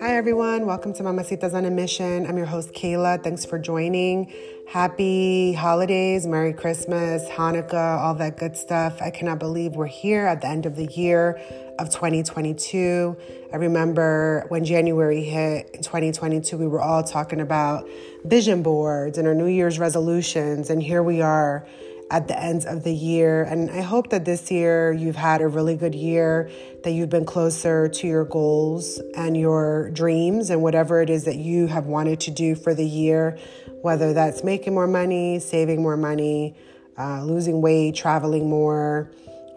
Hi, everyone. Welcome to Mamacitas on a Mission. I'm your host, Kayla. Thanks for joining. Happy holidays, Merry Christmas, Hanukkah, all that good stuff. I cannot believe we're here at the end of the year of 2022. I remember when January hit in 2022, we were all talking about vision boards and our New Year's resolutions. And here we are at the end of the year. And I hope that this year you've had a really good year, that you've been closer to your goals and your dreams and whatever it is that you have wanted to do for the year, whether that's making more money, saving more money, uh, losing weight, traveling more.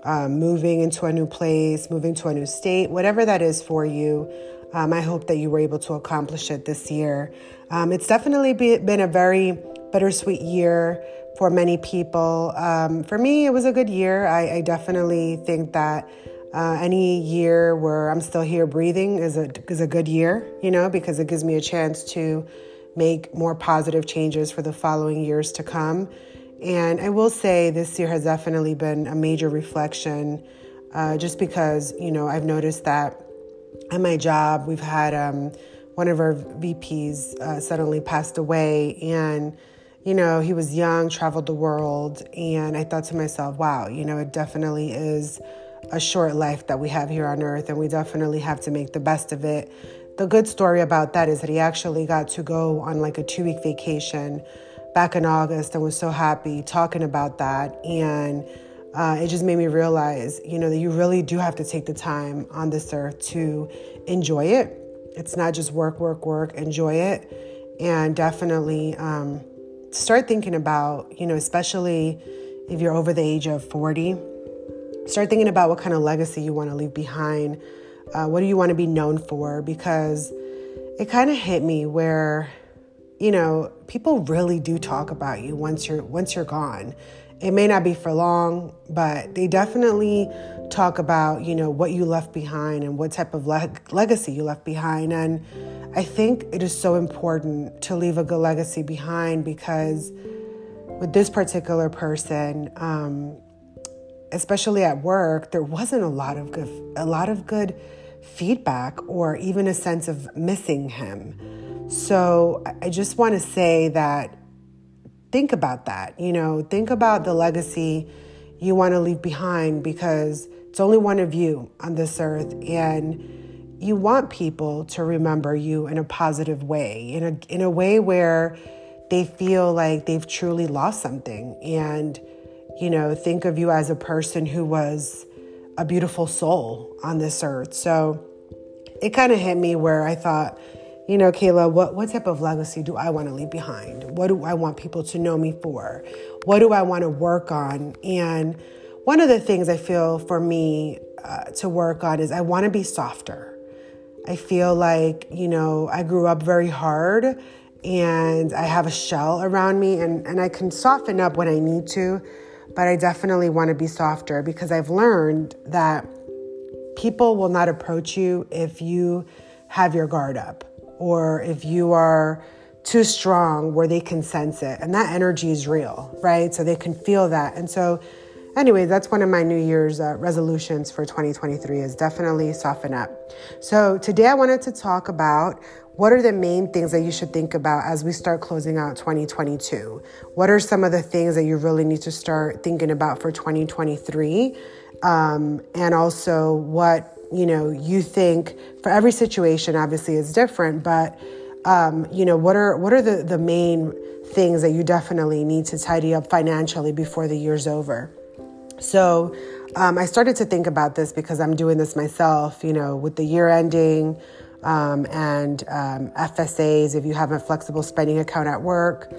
Um, moving into a new place, moving to a new state, whatever that is for you. Um, I hope that you were able to accomplish it this year. Um, it's definitely be, been a very bittersweet year for many people. Um, for me, it was a good year. I, I definitely think that uh, any year where I'm still here breathing is a is a good year, you know, because it gives me a chance to make more positive changes for the following years to come. And I will say this year has definitely been a major reflection, uh, just because you know I've noticed that at my job we've had um, one of our VPs uh, suddenly passed away and you know, he was young, traveled the world, and I thought to myself, wow, you know, it definitely is a short life that we have here on earth, and we definitely have to make the best of it. The good story about that is that he actually got to go on like a two week vacation back in August and was so happy talking about that. And uh, it just made me realize, you know, that you really do have to take the time on this earth to enjoy it. It's not just work, work, work, enjoy it. And definitely, um, start thinking about, you know, especially if you're over the age of 40, start thinking about what kind of legacy you want to leave behind. Uh, what do you want to be known for? Because it kind of hit me where, you know, people really do talk about you once you're once you're gone. It may not be for long, but they definitely talk about, you know, what you left behind and what type of leg- legacy you left behind. And I think it is so important to leave a good legacy behind because with this particular person, um, especially at work, there wasn't a lot of good, a lot of good feedback or even a sense of missing him. So I just want to say that think about that. You know, think about the legacy you want to leave behind because it's only one of you on this earth and you want people to remember you in a positive way, in a in a way where they feel like they've truly lost something and you know, think of you as a person who was a beautiful soul on this earth. So it kind of hit me where I thought, you know, Kayla, what, what type of legacy do I want to leave behind? What do I want people to know me for? What do I want to work on? And one of the things I feel for me uh, to work on is I want to be softer. I feel like, you know, I grew up very hard and I have a shell around me and, and I can soften up when I need to, but I definitely want to be softer because I've learned that people will not approach you if you have your guard up or if you are too strong where they can sense it. And that energy is real, right? So they can feel that. And so anyway, that's one of my New Year's uh, resolutions for 2023 is definitely soften up. So today I wanted to talk about what are the main things that you should think about as we start closing out 2022? What are some of the things that you really need to start thinking about for 2023? Um, and also what you know you think for every situation obviously is different but um, you know what are what are the, the main things that you definitely need to tidy up financially before the year's over so um, I started to think about this because I'm doing this myself, you know, with the year ending um, and um, FSAs, if you have a flexible spending account at work,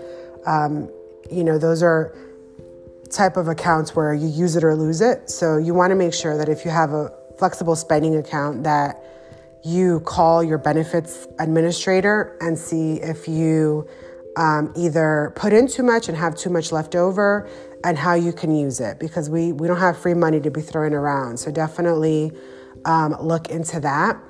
um, you know, those are type of accounts where you use it or lose it. So you want to make sure that if you have a flexible spending account that you call your benefits administrator and see if you um, either put in too much and have too much left over and how you can use it because we, we don't have free money to be throwing around. So definitely um, look into that.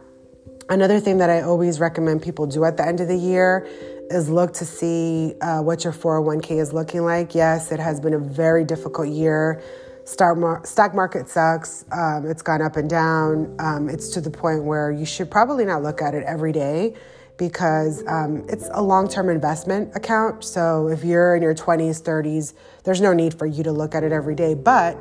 Another thing that I always recommend people do at the end of the year is look to see uh, what your 401k is looking like. Yes, it has been a very difficult year Stock, mar- stock market sucks. Um, it's gone up and down. Um, it's to the point where you should probably not look at it every day because um, it's a long term investment account. So if you're in your 20s, 30s, there's no need for you to look at it every day. But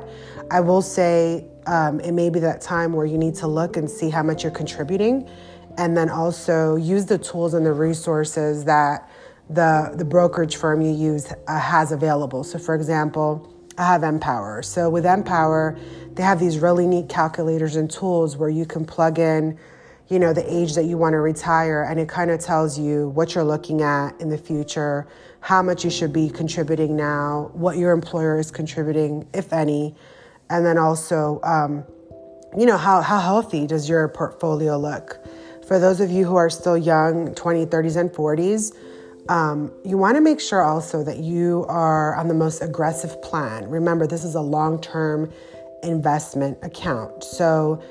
I will say um, it may be that time where you need to look and see how much you're contributing. And then also use the tools and the resources that the, the brokerage firm you use uh, has available. So, for example, I have Empower. So with Empower, they have these really neat calculators and tools where you can plug in, you know, the age that you want to retire and it kind of tells you what you're looking at in the future, how much you should be contributing now, what your employer is contributing, if any, and then also, um, you know, how, how healthy does your portfolio look? For those of you who are still young, 20, 30s, and 40s, um, you want to make sure also that you are on the most aggressive plan. Remember, this is a long term investment account. So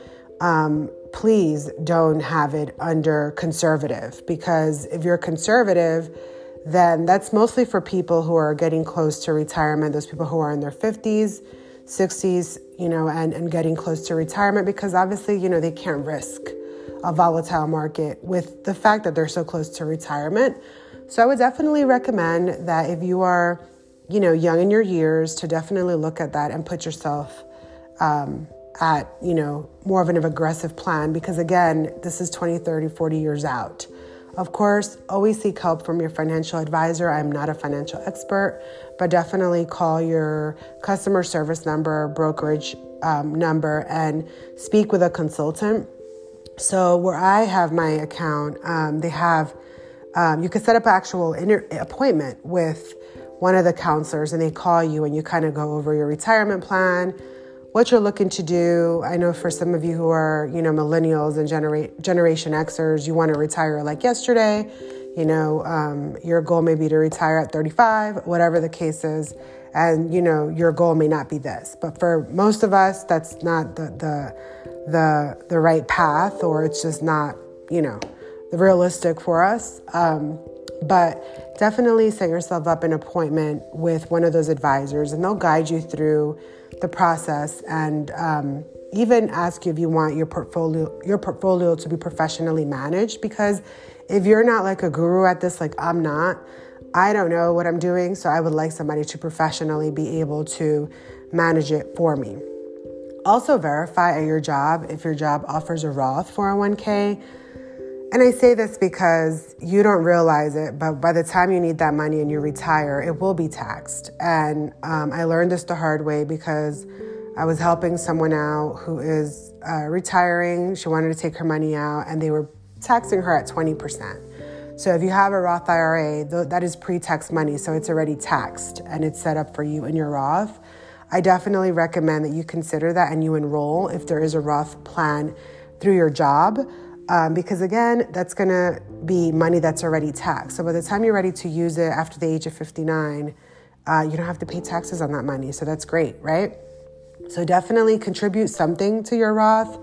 um, please don't have it under conservative because if you're conservative, then that's mostly for people who are getting close to retirement, those people who are in their 50s, 60s, you know, and, and getting close to retirement because obviously, you know, they can't risk a volatile market with the fact that they're so close to retirement. So I would definitely recommend that if you are, you know, young in your years, to definitely look at that and put yourself um, at, you know, more of an aggressive plan because again, this is 20, 30, 40 years out. Of course, always seek help from your financial advisor. I'm not a financial expert, but definitely call your customer service number, brokerage um, number, and speak with a consultant. So, where I have my account, um, they have um, you can set up an actual inter- appointment with one of the counselors and they call you and you kind of go over your retirement plan what you're looking to do. I know for some of you who are you know millennials and genera- generation xers you want to retire like yesterday you know um, your goal may be to retire at 35 whatever the case is and you know your goal may not be this. But for most of us that's not the the the, the right path or it's just not you know realistic for us. Um, but definitely set yourself up an appointment with one of those advisors, and they'll guide you through the process and um, even ask you if you want your portfolio your portfolio to be professionally managed. Because if you're not like a guru at this, like I'm not, I don't know what I'm doing, so I would like somebody to professionally be able to manage it for me. Also, verify at your job if your job offers a Roth 401k and I say this because you don't realize it, but by the time you need that money and you retire, it will be taxed. And um, I learned this the hard way because I was helping someone out who is uh, retiring. She wanted to take her money out, and they were taxing her at 20%. So if you have a Roth IRA, th- that is pre tax money, so it's already taxed and it's set up for you in your Roth. I definitely recommend that you consider that and you enroll if there is a Roth plan through your job um, because again, that's going to be money that's already taxed. So by the time you're ready to use it after the age of 59, uh, you don't have to pay taxes on that money. So that's great, right? So definitely contribute something to your Roth.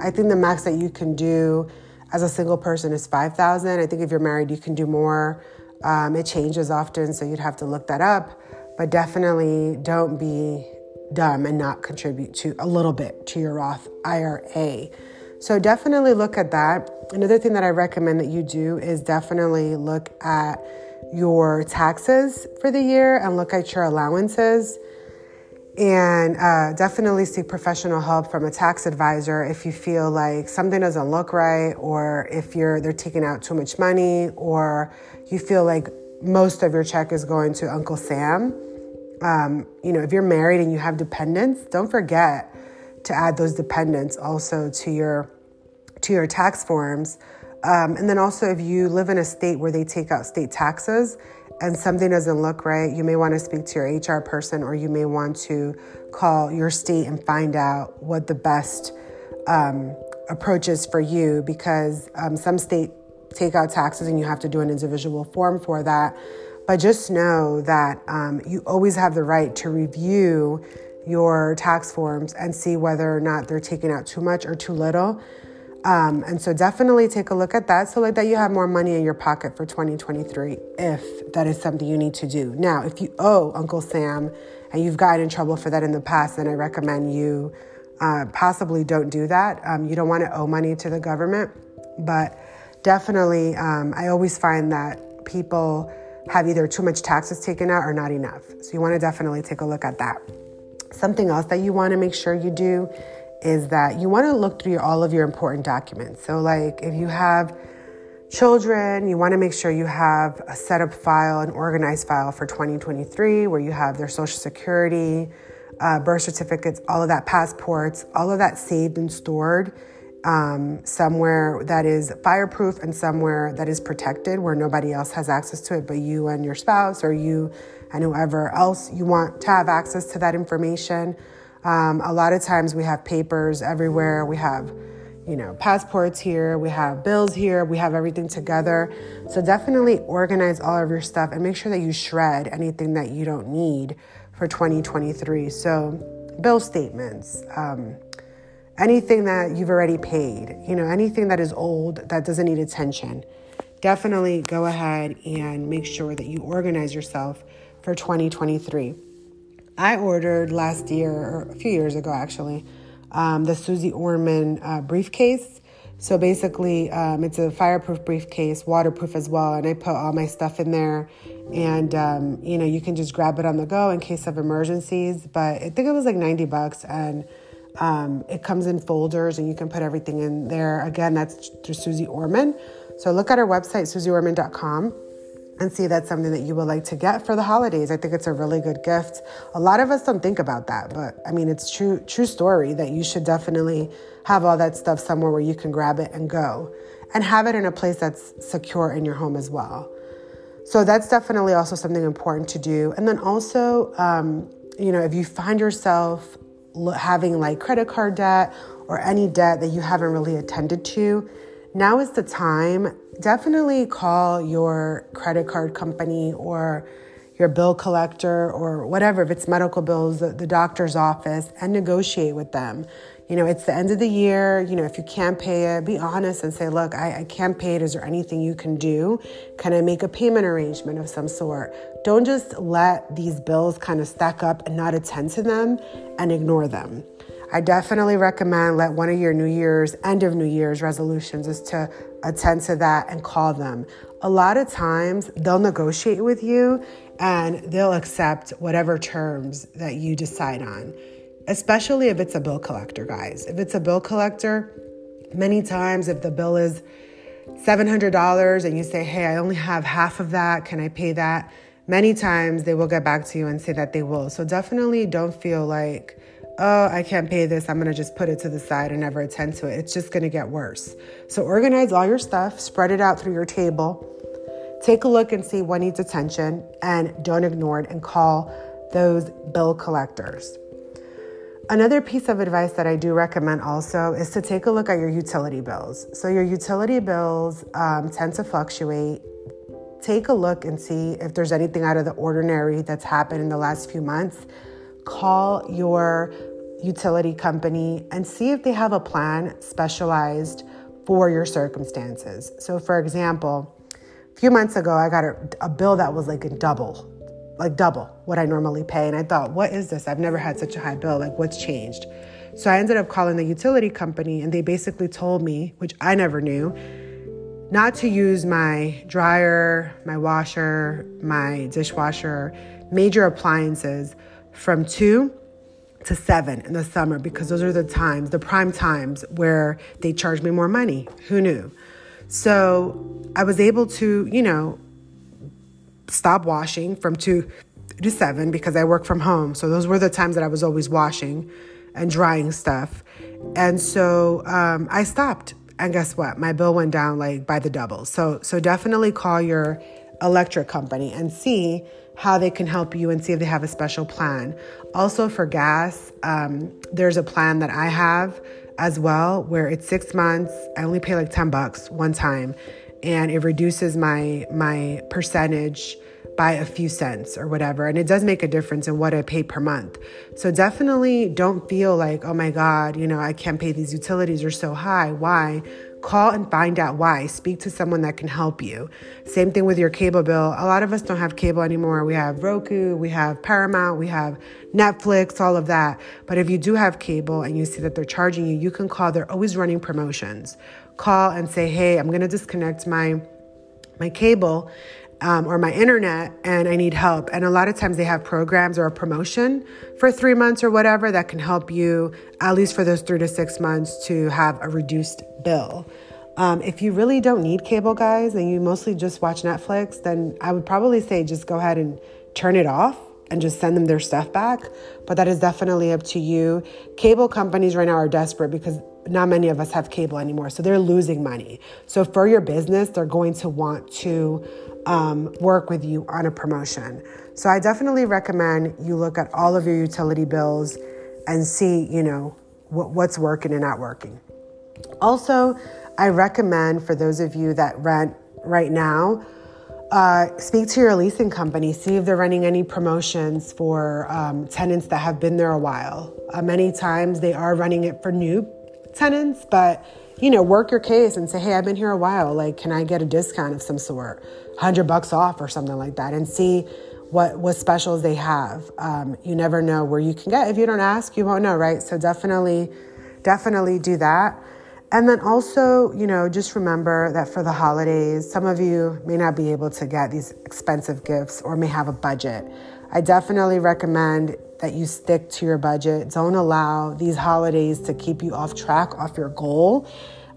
I think the max that you can do as a single person is 5,000. I think if you're married, you can do more. Um, it changes often, so you'd have to look that up. But definitely don't be dumb and not contribute to a little bit to your Roth IRA. So definitely look at that. Another thing that I recommend that you do is definitely look at your taxes for the year and look at your allowances. And uh, definitely seek professional help from a tax advisor if you feel like something doesn't look right, or if you're they're taking out too much money, or you feel like most of your check is going to Uncle Sam. Um, you know, if you're married and you have dependents, don't forget to add those dependents also to your to your tax forms. Um, and then also, if you live in a state where they take out state taxes and something doesn't look right, you may want to speak to your HR person or you may want to call your state and find out what the best um, approach is for you because um, some state take out taxes and you have to do an individual form for that. But just know that um, you always have the right to review your tax forms and see whether or not they're taking out too much or too little. Um, and so definitely take a look at that so like that you have more money in your pocket for 2023 if that is something you need to do. Now, if you owe Uncle Sam and you've gotten in trouble for that in the past, then I recommend you uh, possibly don't do that. Um, you don't want to owe money to the government, but definitely, um, I always find that people have either too much taxes taken out or not enough. So you want to definitely take a look at that. Something else that you want to make sure you do is that you want to look through all of your important documents. So, like if you have children, you want to make sure you have a setup file, an organized file for 2023 where you have their social security, uh, birth certificates, all of that, passports, all of that saved and stored um, somewhere that is fireproof and somewhere that is protected where nobody else has access to it but you and your spouse or you and whoever else you want to have access to that information. Um, a lot of times we have papers everywhere. We have, you know, passports here, we have bills here, we have everything together. So definitely organize all of your stuff and make sure that you shred anything that you don't need for 2023. So bill statements, um, anything that you've already paid, you know, anything that is old that doesn't need attention. Definitely go ahead and make sure that you organize yourself for 2023. I ordered last year, or a few years ago actually, um, the Susie Orman uh, briefcase. So basically, um, it's a fireproof briefcase, waterproof as well, and I put all my stuff in there. And um, you know, you can just grab it on the go in case of emergencies. But I think it was like 90 bucks, and um, it comes in folders, and you can put everything in there. Again, that's through Susie Orman. So look at our website, susieorman.com and see that's something that you would like to get for the holidays. I think it's a really good gift. A lot of us don't think about that, but I mean, it's true true story that you should definitely have all that stuff somewhere where you can grab it and go, and have it in a place that's secure in your home as well. So that's definitely also something important to do. And then also, um, you know, if you find yourself having like credit card debt or any debt that you haven't really attended to, now is the time definitely call your credit card company or your bill collector or whatever, if it's medical bills, the, the, doctor's office, and negotiate with them. You know, it's the end of the year. You know, if you can't pay it, be honest and say, look, I, I can't pay it. Is there anything you can do? Can I make a payment arrangement of some sort? Don't just let these bills kind of stack up and not attend to them and ignore them. I definitely recommend let one of your New Year's, end of New Year's resolutions is to attend to that and call them. A lot of times they'll negotiate with you and they'll accept whatever terms that you decide on, especially if it's a bill collector, guys. If it's a bill collector, many times if the bill is $700 and you say, hey, I only have half of that, can I pay that? Many times they will get back to you and say that they will. So definitely don't feel like, oh, I can't pay this. I'm going to just put it to the side and never attend to it. It's just going to get worse. So organize all your stuff, spread it out through your table. Take a look and see what needs attention and don't ignore it and call those bill collectors. Another piece of advice that I do recommend also is to take a look at your utility bills. So, your utility bills um, tend to fluctuate. Take a look and see if there's anything out of the ordinary that's happened in the last few months. Call your utility company and see if they have a plan specialized for your circumstances. So, for example, a few months ago, I got a, a, bill that was like a double, like double what I normally pay. And I thought, what is this? I've never had such a high bill. Like, what's changed? So, I ended up calling the utility company, and they basically told me, which I never knew, not to use my dryer, my washer, my dishwasher, major appliances from two to seven in the summer because those are the times, the prime times where they charge me more money. Who knew? So I was able to, you know, stop washing from two to seven because I work from home. So those were the times that I was always washing and drying stuff. And so um, I stopped. And guess what? My bill went down like by the double. So so definitely call your electric company and see how they can help you and see if they have a special plan. Also, for gas, um, there's a plan that I have as well where it's six months. I only pay like 10 bucks one time, and it reduces my my percentage by a few cents or whatever. And it does make a difference in what I pay per month. So definitely don't feel like, oh my God, you know, I can't pay these utilities are so high. Why? Call and find out why. Speak to someone that can help you. Same thing with your cable bill. A lot of us don't have cable anymore. We have Roku, we have Paramount, we have Netflix, all of that. But if you do have cable and you see that they're charging you, you can call. They're always running promotions. Call and say, hey, I'm going to disconnect my my cable um, or my internet and I need help. And a lot of times they have programs or a promotion for three months or whatever that can help you, at least for those three to six months, to have a reduced bill. Um, if you really don't need cable, guys, and you mostly just watch Netflix, then I would probably say just go ahead and turn it off and just send them their stuff back. But that is definitely up to you. Cable companies right now are desperate because not many of us have cable anymore. So they're losing money. So for your business, they're going to want to um, work with you on a promotion. So I definitely recommend you look at all of your utility bills and see, you know, what, what's working and not working. Also, I recommend for those of you that rent right now, uh, speak to your leasing company, see if they're running any promotions for um, tenants that have been there a while. Uh, many times they are running it for new tenants, but you know, work your case and say, hey, I've been here a while. Like, can I get a discount of some sort, hundred bucks off or something like that, and see what what specials they have. Um, you never know where you can get. If you don't ask, you won't know, right? So definitely, definitely do that. And then also, you know, just remember that for the holidays, some of you may not be able to get these expensive gifts or may have a budget. I definitely recommend that you stick to your budget. Don't allow these holidays to keep you off track, off your goal.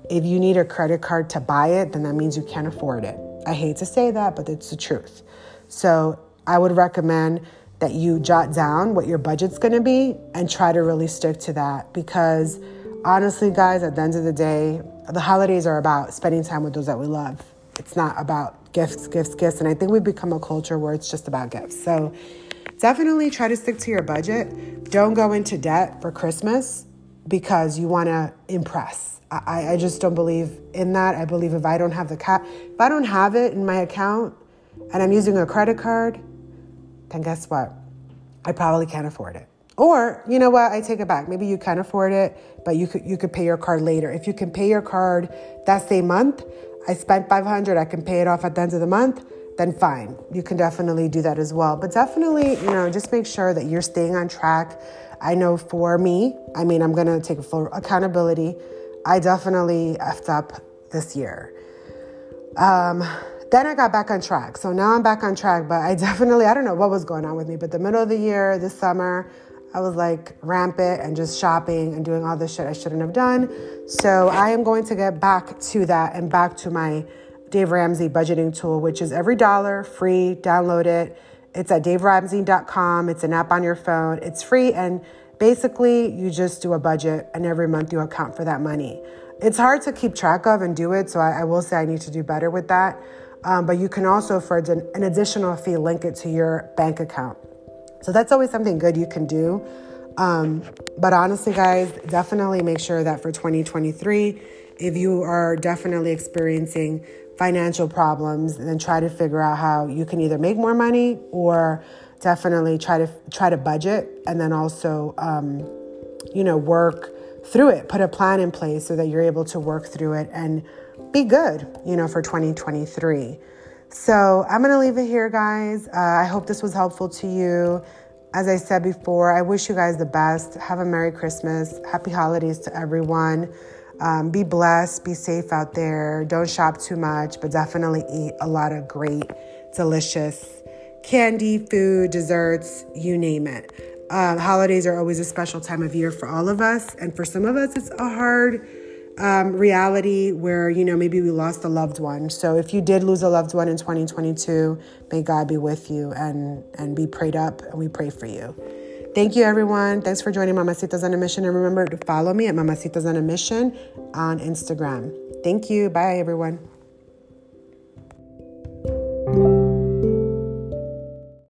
If you need a credit card to buy it, then that means you can't afford it. I hate to say that, but it's the truth. So I would recommend that you jot down what your budget's gonna be and try to really stick to that because honestly, guys, at the end of the day, the holidays are about spending time with those that we love. It's not about gifts, gifts, gifts. And I think we've become a culture where it's just about gifts. So definitely try to stick to your budget. Don't go into debt for Christmas because you want to impress. I, I just don't believe in that. I believe if I don't have the cap, if I don't have it in my account and I'm using a credit card, then guess what? I probably can't afford it. Or, you know what, I take it back. Maybe you can afford it, but you could you could pay your card later. If you can pay your card that same month, I spent 500, I can pay it off at the end of the month then fine. You can definitely do that as well. But definitely, you know, just make sure that you're staying on track. I know for me, I mean, I'm to take full accountability. I definitely effed up this year. Um, then I got back on track. So now I'm back on track, but I definitely, I don't know what was going on with me, but the middle of the year, this summer, I was like rampant and just shopping and doing all this shit I shouldn't have done. So I am going to get back to that and back to my Dave Ramsey budgeting tool, which is EveryDollar free. Download it. It's at daveramsey.com. It's an app on your phone. It's free. And basically, you just do a budget, and every month you account for that money. It's hard to keep track of and do it. So I, I will say I need to do better with that. Um, but you can also, for an additional fee, link it to your bank account. So that's always something good you can do. Um, but honestly, guys, definitely make sure that for 2023, if you are definitely experiencing financial problems and then try to figure out how you can either make more money or definitely try to try to budget and then also um, you know work through it. Put a plan in place so that you're able to work through it and be good you know for 2023 so i'm gonna leave it here guys. Uh, i hope this was helpful to you. As i said before i wish you guys the best. Have a merry christmas. Happy holidays to everyone um, be blessed, be safe out there. Don't shop too much, but definitely eat a lot of great, delicious candy, food, desserts, you name it. Um, holidays are always a special time of year for all of us. And for some of us, it's a hard um, reality where, you know, maybe we lost a loved one. So if you did lose a loved one in 2022, may God be with you and, and be prayed up, and we pray for you. Thank you, everyone. Thanks for joining Mamacitas on a Mission. And remember to follow me at Mamacitas on a Mission on Instagram. Thank you. Bye, everyone.